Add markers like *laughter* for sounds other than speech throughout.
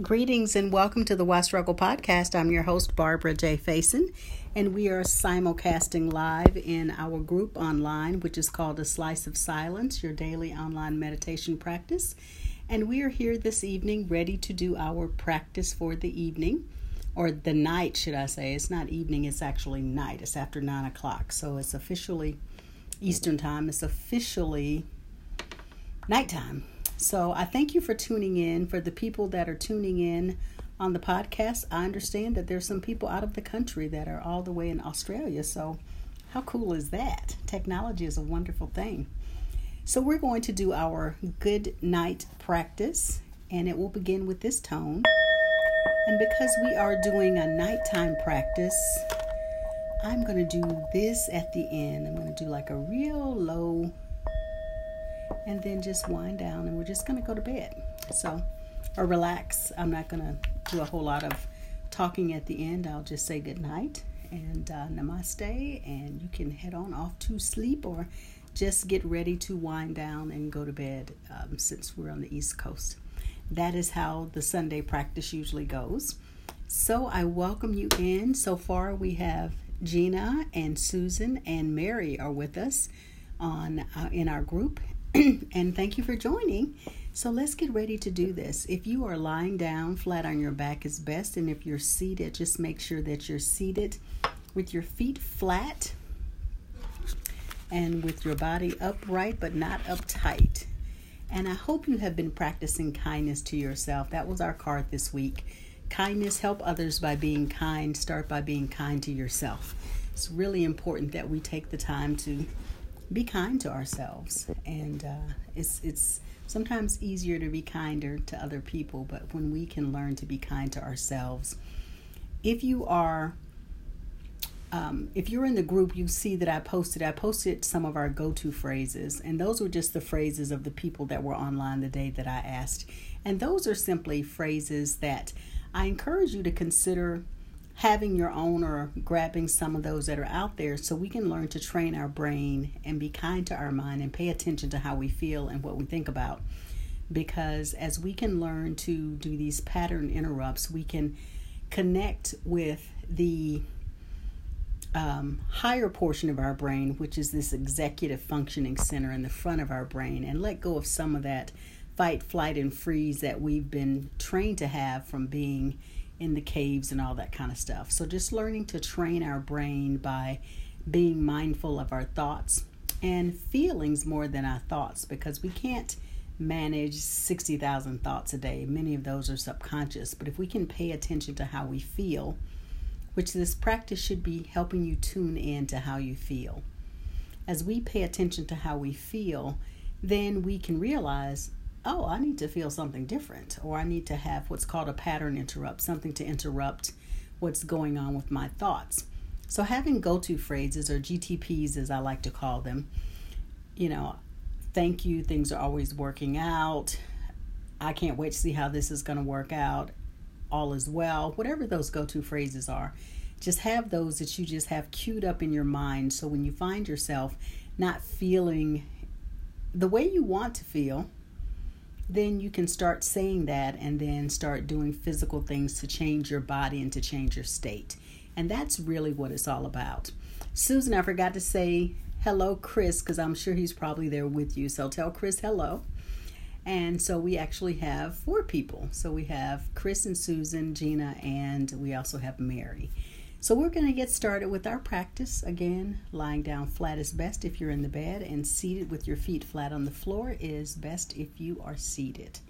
Greetings and welcome to the Why Struggle podcast. I'm your host, Barbara J. Faison, and we are simulcasting live in our group online, which is called A Slice of Silence, your daily online meditation practice. And we are here this evening ready to do our practice for the evening, or the night, should I say. It's not evening, it's actually night. It's after 9 o'clock. So it's officially Eastern Time, it's officially nighttime. So I thank you for tuning in. For the people that are tuning in on the podcast, I understand that there's some people out of the country that are all the way in Australia. So how cool is that? Technology is a wonderful thing. So we're going to do our good night practice, and it will begin with this tone. And because we are doing a nighttime practice, I'm going to do this at the end. I'm going to do like a real low and then just wind down and we're just going to go to bed. So, or relax. I'm not going to do a whole lot of talking at the end. I'll just say good night and uh, namaste, and you can head on off to sleep or just get ready to wind down and go to bed um, since we're on the East Coast. That is how the Sunday practice usually goes. So I welcome you in. So far, we have Gina and Susan and Mary are with us on uh, in our group, *clears throat* and thank you for joining. So let's get ready to do this. If you are lying down flat on your back is best, and if you're seated, just make sure that you're seated with your feet flat and with your body upright but not uptight. And I hope you have been practicing kindness to yourself. That was our card this week. Kindness, help others by being kind. Start by being kind to yourself. It's really important that we take the time to be kind to ourselves. And uh, it's it's sometimes easier to be kinder to other people, but when we can learn to be kind to ourselves, if you are um, if you're in the group, you see that I posted. I posted some of our go-to phrases, and those were just the phrases of the people that were online the day that I asked. And those are simply phrases that I encourage you to consider having your own or grabbing some of those that are out there so we can learn to train our brain and be kind to our mind and pay attention to how we feel and what we think about. Because as we can learn to do these pattern interrupts, we can connect with the um, higher portion of our brain, which is this executive functioning center in the front of our brain, and let go of some of that fight, flight, and freeze that we've been trained to have from being in the caves and all that kind of stuff. So, just learning to train our brain by being mindful of our thoughts and feelings more than our thoughts because we can't manage 60,000 thoughts a day. Many of those are subconscious, but if we can pay attention to how we feel, which this practice should be helping you tune in to how you feel. As we pay attention to how we feel, then we can realize oh, I need to feel something different, or I need to have what's called a pattern interrupt, something to interrupt what's going on with my thoughts. So, having go to phrases, or GTPs as I like to call them, you know, thank you, things are always working out, I can't wait to see how this is going to work out, all is well, whatever those go to phrases are, just have those that you just have queued up in your mind. So, when you find yourself not feeling the way you want to feel, then you can start saying that and then start doing physical things to change your body and to change your state. And that's really what it's all about. Susan, I forgot to say hello, Chris, because I'm sure he's probably there with you. So tell Chris hello. And so we actually have four people. So we have Chris and Susan, Gina, and we also have Mary. So we're going to get started with our practice. Again, lying down flat is best if you're in the bed, and seated with your feet flat on the floor is best if you are seated.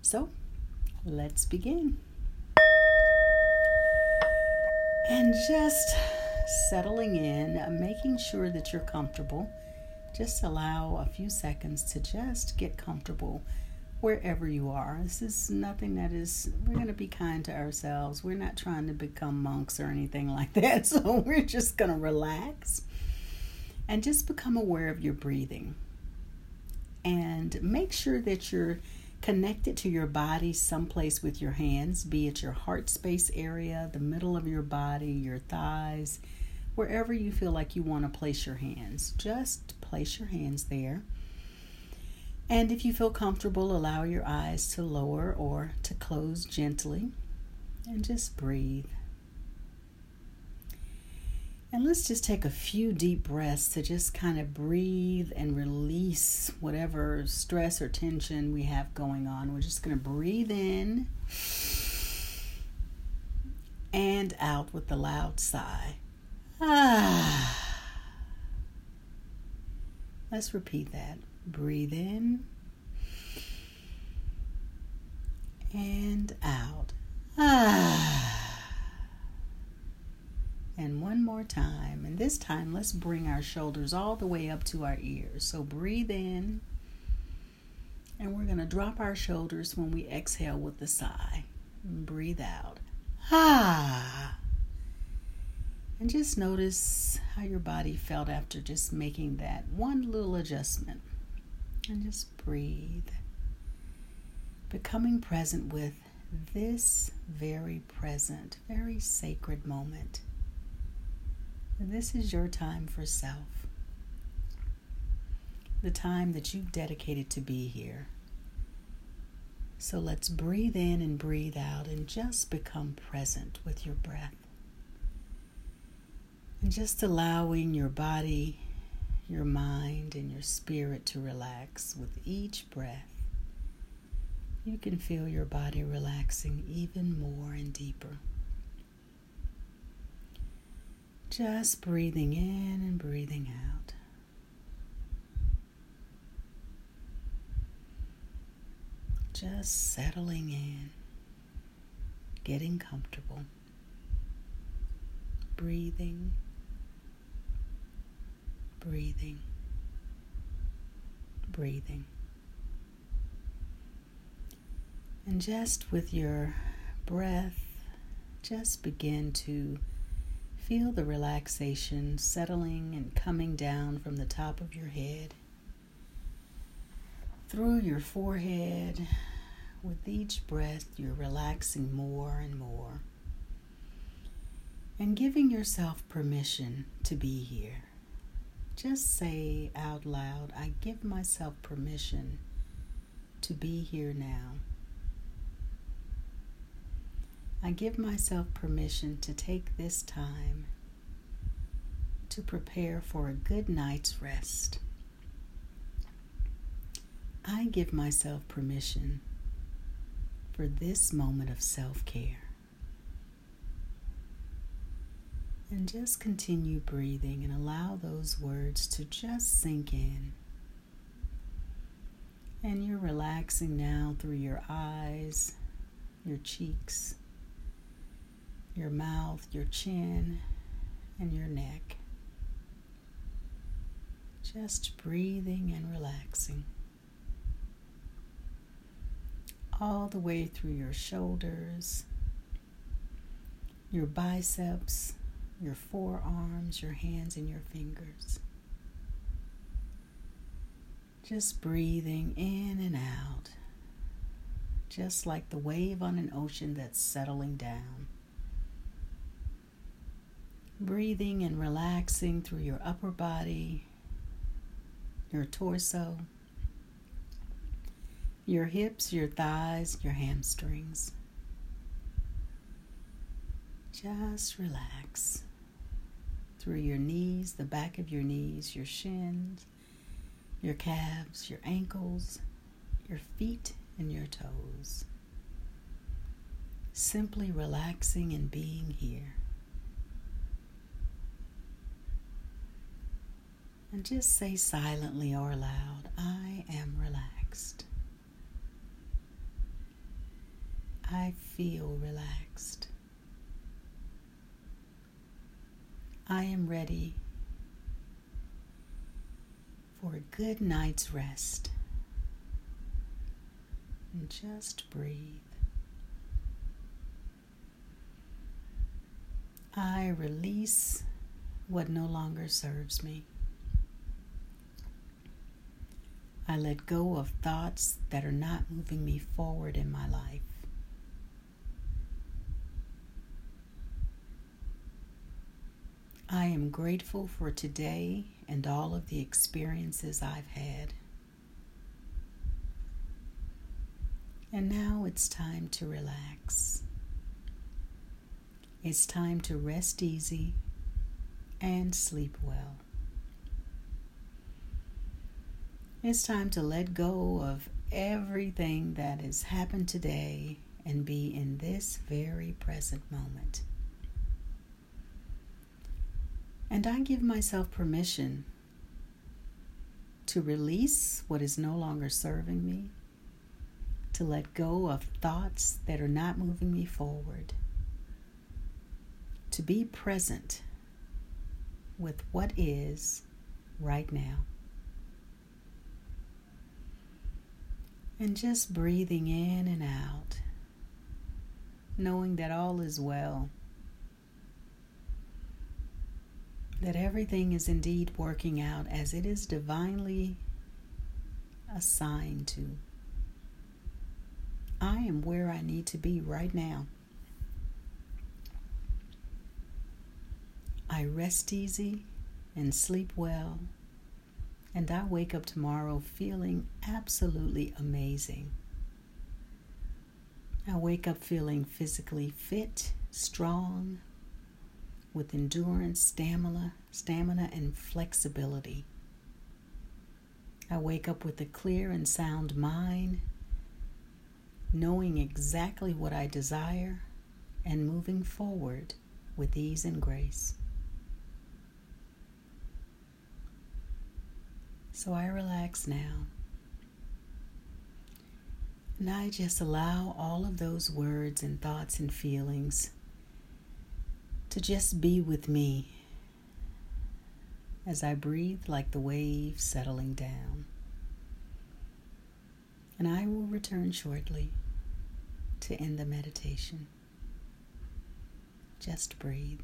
So let's begin. And just settling in, making sure that you're comfortable. Just allow a few seconds to just get comfortable wherever you are. This is nothing that is, we're going to be kind to ourselves. We're not trying to become monks or anything *laughs* like that. So we're just going to relax and just become aware of your breathing. And make sure that you're connected to your body someplace with your hands, be it your heart space area, the middle of your body, your thighs, wherever you feel like you want to place your hands. Just place your hands there And if you feel comfortable, allow your eyes to lower or to close gently and just breathe. And let's just take a few deep breaths to just kind of breathe and release whatever stress or tension we have going on. We're just going to breathe in and out with a loud sigh. Ah. *sighs* Let's repeat that. Breathe in and out. Ah. *sighs* And one more time. And this time, let's bring our shoulders all the way up to our ears. So breathe in. And we're going to drop our shoulders when we exhale with a sigh. Breathe out. Ah. *sighs* And just notice how your body felt after just making that one little adjustment. And just breathe. Becoming present with this very present, very sacred moment. This is your time for self. The time that you've dedicated to be here. So let's breathe in and breathe out and just become present with your breath. And just allowing your body, your mind, and your spirit to relax with each breath. You can feel your body relaxing even more and deeper. Just breathing in and breathing out. Just settling in, getting comfortable, breathing breathing, breathing. And just with your breath, just begin to feel the relaxation settling and coming down from the top of your head through your forehead. With each breath, you're relaxing more and more and giving yourself permission to be here. Just say out loud, I give myself permission to be here now. I give myself permission to take this time to prepare for a good night's rest. I give myself permission for this moment of self care. And just continue breathing and allow those words to just sink in. And you're relaxing now through your eyes, your cheeks, your mouth, your chin, and your neck. Just breathing and relaxing. All the way through your shoulders, your biceps, your forearms, your hands, and your fingers. Just breathing in and out, just like the wave on an ocean that's settling down. Breathing and relaxing through your upper body, your torso, your hips, your thighs, your hamstrings. Just relax through your knees, the back of your knees, your shins, your calves, your ankles, your feet, and your toes. Simply relaxing and being here. And just say silently or aloud, I am relaxed. I feel relaxed. I am ready for a good night's rest. And just breathe. I release what no longer serves me. I let go of thoughts that are not moving me forward in my life. I am grateful for today and all of the experiences I've had. And now it's time to relax. It's time to rest easy and sleep well. It's time to let go of everything that has happened today and be in this very present moment. And I give myself permission to release what is no longer serving me, to let go of thoughts that are not moving me forward, to be present with what is right now. And just breathing in and out, knowing that all is well that everything is indeed working out as it is divinely assigned to. I am where I need to be right now. I rest easy and sleep well, and I wake up tomorrow feeling absolutely amazing. I wake up feeling physically fit, strong, with endurance, stamina, stamina and flexibility. I wake up with a clear and sound mind, knowing exactly what I desire and moving forward with ease and grace. So I relax now. And I just allow all of those words and thoughts and feelings to just be with me as I breathe like the waves settling down. And I will return shortly to end the meditation. Just breathe.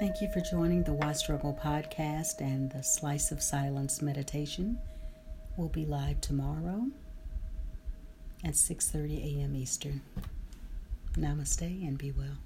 Thank you for joining the Why Struggle podcast and the Slice of Silence meditation. We'll be live tomorrow at 6:30 a.m. Eastern. Namaste and be well.